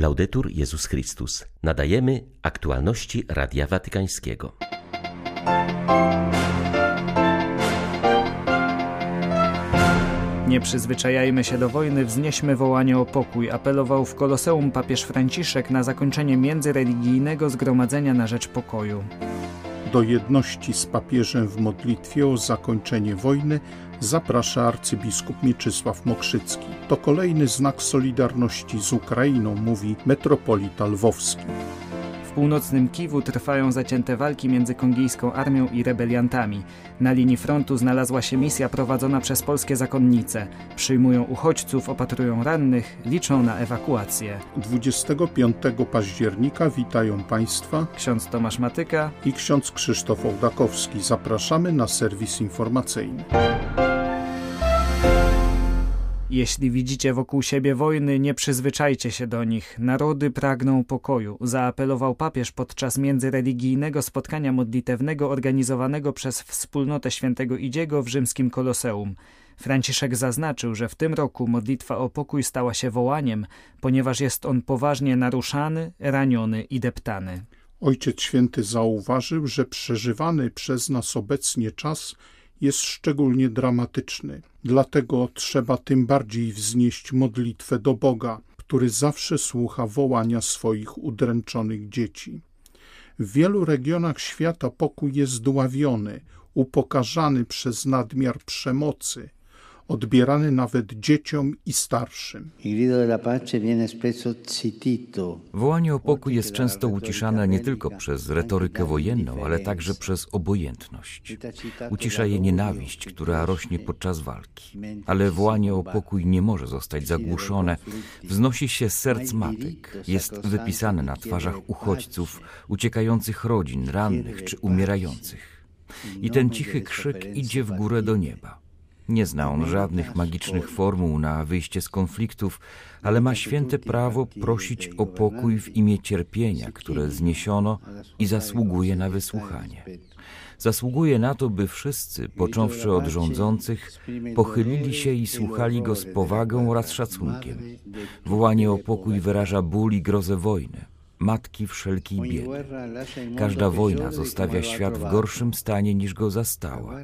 Laudetur Jezus Chrystus. Nadajemy aktualności Radia Watykańskiego. Nie przyzwyczajajmy się do wojny, wznieśmy wołanie o pokój, apelował w Koloseum papież Franciszek na zakończenie międzyreligijnego zgromadzenia na rzecz pokoju. Do jedności z papieżem w modlitwie o zakończenie wojny zaprasza arcybiskup Mieczysław Mokrzycki. To kolejny znak solidarności z Ukrainą, mówi metropolita lwowski. W północnym Kiwu trwają zacięte walki między kongijską armią i rebeliantami. Na linii frontu znalazła się misja prowadzona przez polskie zakonnice. Przyjmują uchodźców, opatrują rannych, liczą na ewakuację. 25 października witają Państwa ksiądz Tomasz Matyka i ksiądz Krzysztof Ołdakowski. Zapraszamy na serwis informacyjny. Jeśli widzicie wokół siebie wojny, nie przyzwyczajcie się do nich. Narody pragną pokoju, zaapelował papież podczas międzyreligijnego spotkania modlitewnego organizowanego przez wspólnotę świętego Idziego w rzymskim Koloseum. Franciszek zaznaczył, że w tym roku modlitwa o pokój stała się wołaniem, ponieważ jest on poważnie naruszany, raniony i deptany. Ojciec Święty zauważył, że przeżywany przez nas obecnie czas jest szczególnie dramatyczny. Dlatego trzeba tym bardziej wznieść modlitwę do Boga, który zawsze słucha wołania swoich udręczonych dzieci. W wielu regionach świata pokój jest dławiony, upokarzany przez nadmiar przemocy, odbierany nawet dzieciom i starszym. Wołanie o pokój jest często uciszane nie tylko przez retorykę wojenną, ale także przez obojętność. Ucisza je nienawiść, która rośnie podczas walki. Ale wołanie o pokój nie może zostać zagłuszone. Wznosi się z serc matek. Jest wypisane na twarzach uchodźców, uciekających rodzin, rannych czy umierających. I ten cichy krzyk idzie w górę do nieba. Nie zna on żadnych magicznych formuł na wyjście z konfliktów, ale ma święte prawo prosić o pokój w imię cierpienia, które zniesiono i zasługuje na wysłuchanie. Zasługuje na to, by wszyscy, począwszy od rządzących, pochylili się i słuchali go z powagą oraz szacunkiem. Wołanie o pokój wyraża ból i grozę wojny matki wszelkiej biedy. Każda wojna zostawia świat w gorszym stanie niż go zastała.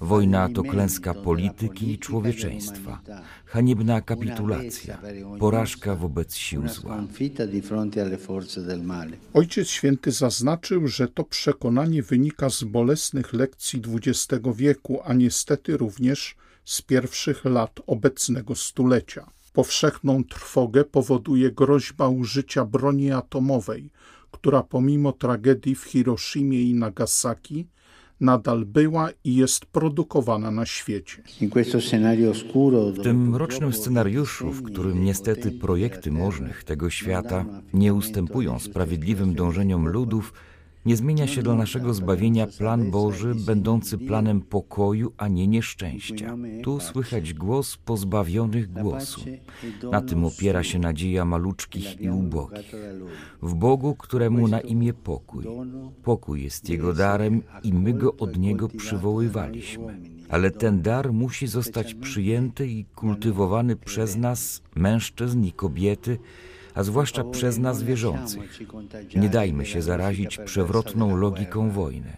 Wojna to klęska polityki i człowieczeństwa, haniebna kapitulacja, porażka wobec sił zła. Ojciec Święty zaznaczył, że to przekonanie wynika z bolesnych lekcji XX wieku, a niestety również z pierwszych lat obecnego stulecia. Powszechną trwogę powoduje groźba użycia broni atomowej, która pomimo tragedii w Hiroshimie i Nagasaki nadal była i jest produkowana na świecie. W tym mrocznym scenariuszu, w którym niestety projekty możnych tego świata nie ustępują sprawiedliwym dążeniom ludów, nie zmienia się dla naszego zbawienia plan Boży, będący planem pokoju, a nie nieszczęścia. Tu słychać głos pozbawionych głosu. Na tym opiera się nadzieja maluczkich i ubogich. W Bogu, któremu na imię pokój. Pokój jest Jego darem i my go od Niego przywoływaliśmy. Ale ten dar musi zostać przyjęty i kultywowany przez nas, mężczyzn i kobiety, a zwłaszcza przez nas wierzących. Nie dajmy się zarazić przewrotną logiką wojny.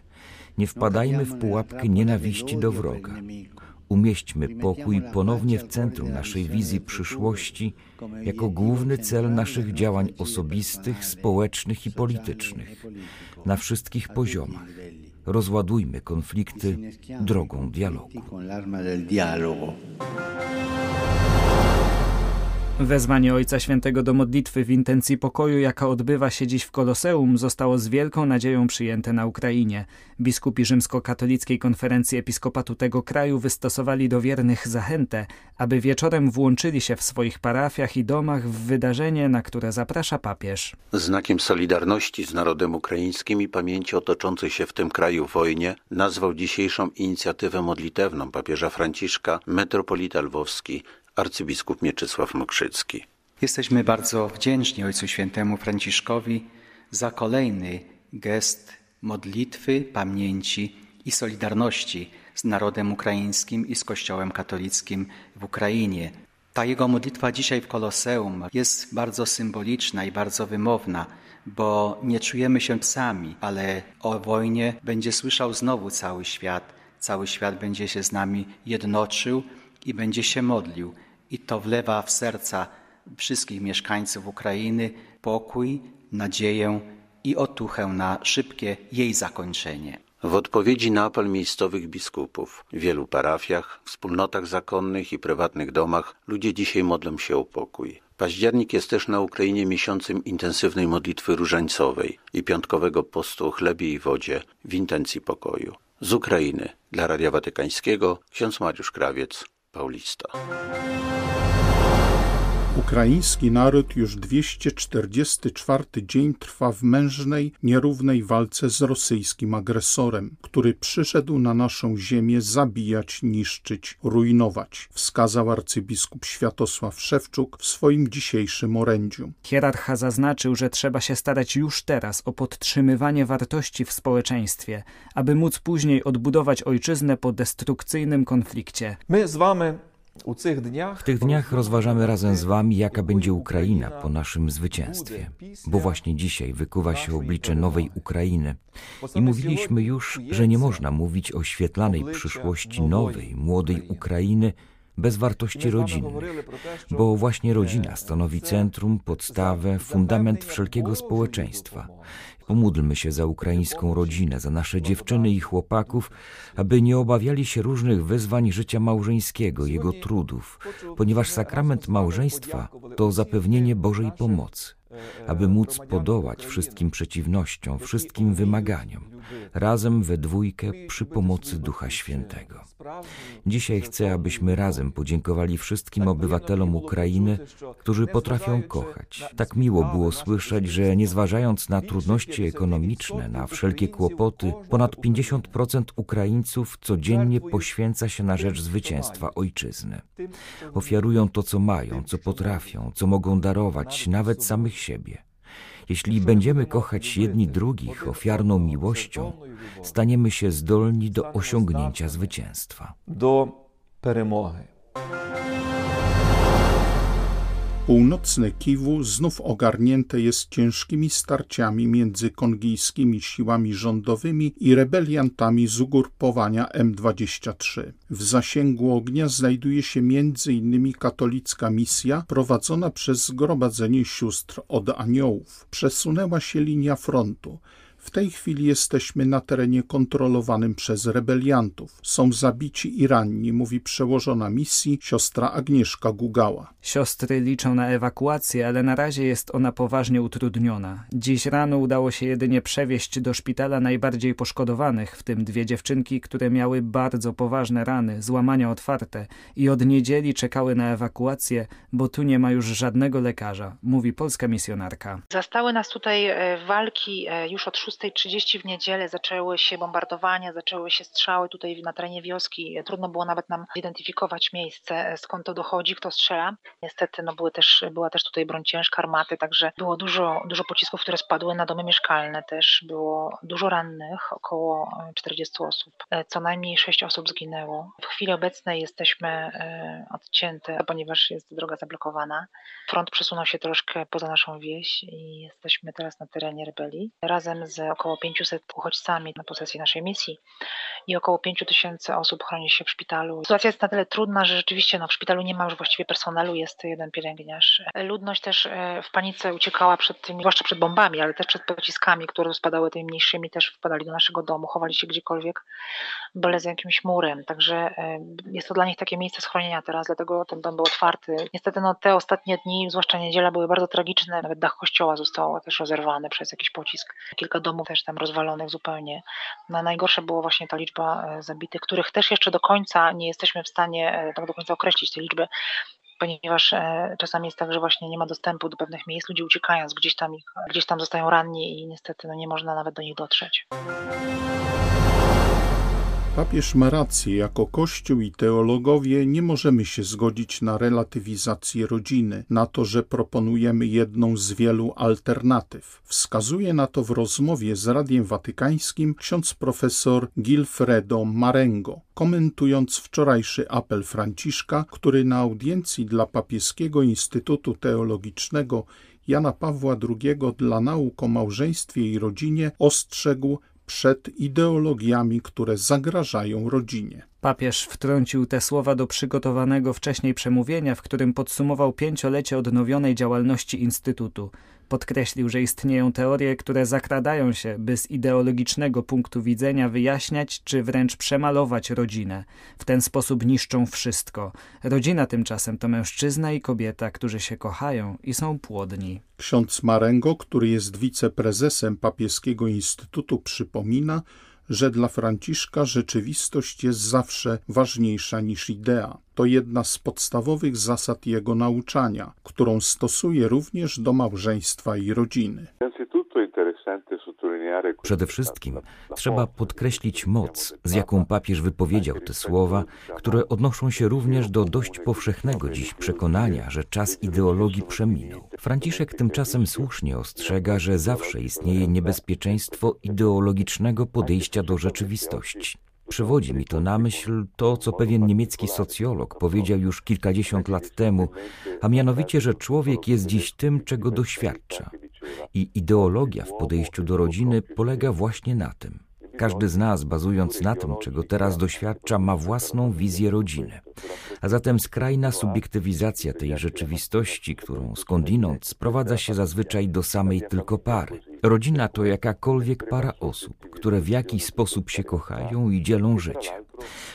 Nie wpadajmy w pułapkę nienawiści do wroga. Umieśćmy pokój ponownie w centrum naszej wizji przyszłości, jako główny cel naszych działań osobistych, społecznych i politycznych, na wszystkich poziomach. Rozładujmy konflikty drogą dialogu. Wezwanie Ojca Świętego do modlitwy w intencji pokoju, jaka odbywa się dziś w Koloseum, zostało z wielką nadzieją przyjęte na Ukrainie. Biskupi rzymskokatolickiej konferencji episkopatu tego kraju wystosowali do wiernych zachętę, aby wieczorem włączyli się w swoich parafiach i domach w wydarzenie, na które zaprasza papież. Znakiem solidarności z narodem ukraińskim i pamięci o toczącej się w tym kraju wojnie nazwał dzisiejszą inicjatywę modlitewną papieża Franciszka metropolita lwowski arcybiskup Mieczysław Mokrzycki. Jesteśmy bardzo wdzięczni Ojcu Świętemu Franciszkowi za kolejny gest modlitwy, pamięci i solidarności z narodem ukraińskim i z Kościołem katolickim w Ukrainie. Ta jego modlitwa dzisiaj w Koloseum jest bardzo symboliczna i bardzo wymowna, bo nie czujemy się sami, ale o wojnie będzie słyszał znowu cały świat. Cały świat będzie się z nami jednoczył i będzie się modlił. I to wlewa w serca wszystkich mieszkańców Ukrainy pokój, nadzieję i otuchę na szybkie jej zakończenie. W odpowiedzi na apel miejscowych biskupów w wielu parafiach, wspólnotach zakonnych i prywatnych domach ludzie dzisiaj modlą się o pokój. Październik jest też na Ukrainie miesiącem intensywnej modlitwy różańcowej i piątkowego postu o chlebie i wodzie w intencji pokoju. Z Ukrainy dla Radia Watykańskiego ksiądz Mariusz Krawiec, Paulista. Ukraiński naród już 244 dzień trwa w mężnej, nierównej walce z rosyjskim agresorem, który przyszedł na naszą ziemię zabijać, niszczyć, rujnować, wskazał arcybiskup Światosław Szewczuk w swoim dzisiejszym orędziu. Hierarcha zaznaczył, że trzeba się starać już teraz o podtrzymywanie wartości w społeczeństwie, aby móc później odbudować ojczyznę po destrukcyjnym konflikcie. My z wami w tych dniach rozważamy razem z Wami, jaka będzie Ukraina po naszym zwycięstwie, bo właśnie dzisiaj wykuwa się oblicze nowej Ukrainy. I mówiliśmy już, że nie można mówić o świetlanej przyszłości nowej, młodej Ukrainy. Bez wartości rodzinnych, bo właśnie rodzina stanowi centrum, podstawę, fundament wszelkiego społeczeństwa. Pomódlmy się za ukraińską rodzinę, za nasze dziewczyny i chłopaków, aby nie obawiali się różnych wyzwań życia małżeńskiego, jego trudów, ponieważ sakrament małżeństwa to zapewnienie Bożej pomocy aby móc podołać wszystkim przeciwnościom, wszystkim wymaganiom, razem we dwójkę przy pomocy Ducha Świętego. Dzisiaj chcę, abyśmy razem podziękowali wszystkim obywatelom Ukrainy, którzy potrafią kochać. Tak miło było słyszeć, że nie zważając na trudności ekonomiczne, na wszelkie kłopoty, ponad 50% Ukraińców codziennie poświęca się na rzecz zwycięstwa ojczyzny. Ofiarują to, co mają, co potrafią, co mogą darować, nawet samych siebie. Jeśli będziemy kochać jedni drugich ofiarną miłością, staniemy się zdolni do osiągnięcia zwycięstwa. Do peremogi. Północne Kiwu znów ogarnięte jest ciężkimi starciami między kongijskimi siłami rządowymi i rebeliantami z ugrupowania M23. W zasięgu ognia znajduje się m.in. katolicka misja prowadzona przez Zgromadzenie Sióstr od Aniołów. Przesunęła się linia frontu. W tej chwili jesteśmy na terenie kontrolowanym przez rebeliantów. Są zabici i ranni, mówi przełożona misji siostra Agnieszka Gugała. Siostry liczą na ewakuację, ale na razie jest ona poważnie utrudniona. Dziś rano udało się jedynie przewieźć do szpitala najbardziej poszkodowanych, w tym dwie dziewczynki, które miały bardzo poważne rany, złamania otwarte i od niedzieli czekały na ewakuację, bo tu nie ma już żadnego lekarza, mówi polska misjonarka. Zastały nas tutaj e, walki e, już od 6 6.30 w niedzielę zaczęły się bombardowania, zaczęły się strzały tutaj na terenie wioski. Trudno było nawet nam zidentyfikować miejsce, skąd to dochodzi, kto strzela. Niestety no były też, była też tutaj broń ciężka, armaty, także było dużo, dużo pocisków, które spadły na domy mieszkalne też. Było dużo rannych, około 40 osób. Co najmniej 6 osób zginęło. W chwili obecnej jesteśmy e, odcięte, ponieważ jest droga zablokowana. Front przesunął się troszkę poza naszą wieś i jesteśmy teraz na terenie rebelii. Razem z około 500 uchodźcami na posesji naszej misji i około 5 tysięcy osób chroni się w szpitalu. Sytuacja jest na tyle trudna, że rzeczywiście no, w szpitalu nie ma już właściwie personelu, jest jeden pielęgniarz. Ludność też e, w panice uciekała przed tymi, zwłaszcza przed bombami, ale też przed pociskami, które spadały tymi mniejszymi, też wpadali do naszego domu, chowali się gdziekolwiek, byle za jakimś murem. Także e, jest to dla nich takie miejsce schronienia teraz, dlatego ten dom był otwarty. Niestety no, te ostatnie dni, zwłaszcza niedziela, były bardzo tragiczne. Nawet dach kościoła został też rozerwany przez jakiś pocisk. Kilka domów też tam rozwalonych zupełnie. No, najgorsze było właśnie ta liczba e, zabitych, których też jeszcze do końca nie jesteśmy w stanie e, tak do końca określić tej liczby, ponieważ e, czasami jest tak, że właśnie nie ma dostępu do pewnych miejsc, ludzie uciekając gdzieś tam, ich, gdzieś tam zostają ranni i niestety no, nie można nawet do nich dotrzeć. Papież ma rację, jako Kościół i teologowie nie możemy się zgodzić na relatywizację rodziny, na to, że proponujemy jedną z wielu alternatyw. Wskazuje na to w rozmowie z Radiem Watykańskim ksiądz profesor Gilfredo Marengo, komentując wczorajszy apel Franciszka, który na audiencji dla Papieskiego Instytutu Teologicznego Jana Pawła II dla nauk o małżeństwie i rodzinie ostrzegł przed ideologiami, które zagrażają rodzinie. Papież wtrącił te słowa do przygotowanego wcześniej przemówienia, w którym podsumował pięciolecie odnowionej działalności Instytutu. Podkreślił, że istnieją teorie, które zakradają się, by z ideologicznego punktu widzenia wyjaśniać czy wręcz przemalować rodzinę. W ten sposób niszczą wszystko. Rodzina tymczasem to mężczyzna i kobieta, którzy się kochają i są płodni. Ksiądz Marengo, który jest wiceprezesem Papieskiego Instytutu, przypomina, że dla Franciszka rzeczywistość jest zawsze ważniejsza niż idea. To jedna z podstawowych zasad jego nauczania, którą stosuje również do małżeństwa i rodziny. Przede wszystkim trzeba podkreślić moc, z jaką papież wypowiedział te słowa, które odnoszą się również do dość powszechnego dziś przekonania, że czas ideologii przeminął. Franciszek tymczasem słusznie ostrzega, że zawsze istnieje niebezpieczeństwo ideologicznego podejścia do rzeczywistości. Przywodzi mi to na myśl to, co pewien niemiecki socjolog powiedział już kilkadziesiąt lat temu, a mianowicie, że człowiek jest dziś tym, czego doświadcza. I ideologia w podejściu do rodziny polega właśnie na tym. Każdy z nas, bazując na tym, czego teraz doświadcza, ma własną wizję rodziny. A zatem skrajna subiektywizacja tej rzeczywistości, którą skądinąd sprowadza się zazwyczaj do samej tylko pary. Rodzina to jakakolwiek para osób, które w jakiś sposób się kochają i dzielą życie.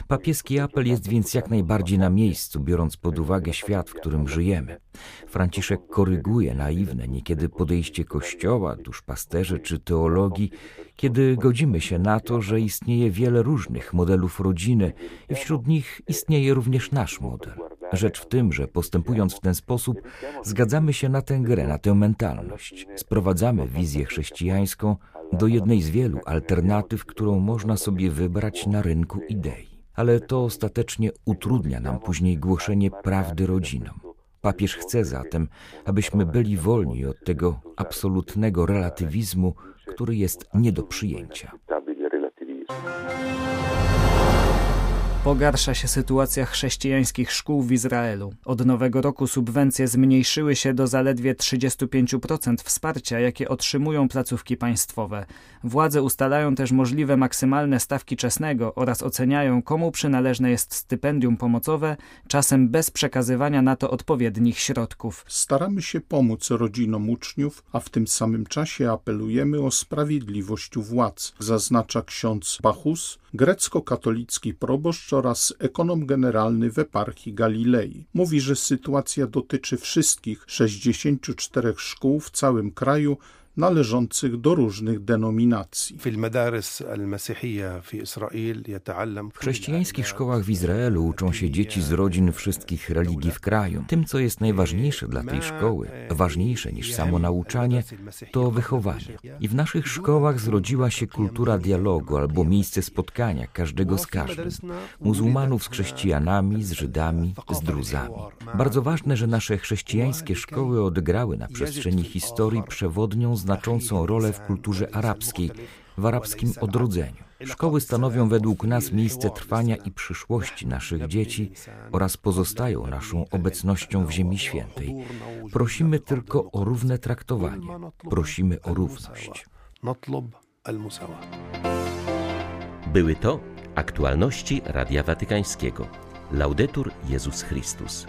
Papieski apel jest więc jak najbardziej na miejscu, biorąc pod uwagę świat, w którym żyjemy. Franciszek koryguje naiwne niekiedy podejście Kościoła, duszpasterzy czy teologii, kiedy godzimy się na to, że istnieje wiele różnych modelów rodziny i wśród nich istnieje również nasz model. Rzecz w tym, że postępując w ten sposób, zgadzamy się na tę grę, na tę mentalność. Sprowadzamy wizję chrześcijańską do jednej z wielu alternatyw, którą można sobie wybrać na rynku idei. Ale to ostatecznie utrudnia nam później głoszenie prawdy rodzinom. Papież chce zatem, abyśmy byli wolni od tego absolutnego relatywizmu, który jest nie do przyjęcia. Pogarsza się sytuacja chrześcijańskich szkół w Izraelu. Od nowego roku subwencje zmniejszyły się do zaledwie 35% wsparcia, jakie otrzymują placówki państwowe. Władze ustalają też możliwe maksymalne stawki czesnego oraz oceniają, komu przynależne jest stypendium pomocowe, czasem bez przekazywania na to odpowiednich środków. Staramy się pomóc rodzinom uczniów, a w tym samym czasie apelujemy o sprawiedliwość u władz, zaznacza ksiądz Bachus, grecko-katolicki proboszcz oraz ekonom generalny w eparchii Galilei. Mówi, że sytuacja dotyczy wszystkich 64 szkół w całym kraju, należących do różnych denominacji. W chrześcijańskich szkołach w Izraelu uczą się dzieci z rodzin wszystkich religii w kraju. Tym, co jest najważniejsze dla tej szkoły, ważniejsze niż samo nauczanie, to wychowanie. I w naszych szkołach zrodziła się kultura dialogu albo miejsce spotkania każdego z każdym. Muzułmanów z chrześcijanami, z Żydami, z Druzami. Bardzo ważne, że nasze chrześcijańskie szkoły odegrały na przestrzeni historii przewodnią znaczącą rolę w kulturze arabskiej, w arabskim odrodzeniu. Szkoły stanowią według nas miejsce trwania i przyszłości naszych dzieci oraz pozostają naszą obecnością w Ziemi Świętej. Prosimy tylko o równe traktowanie. Prosimy o równość. Były to aktualności Radia Watykańskiego. Laudetur Jezus Chrystus.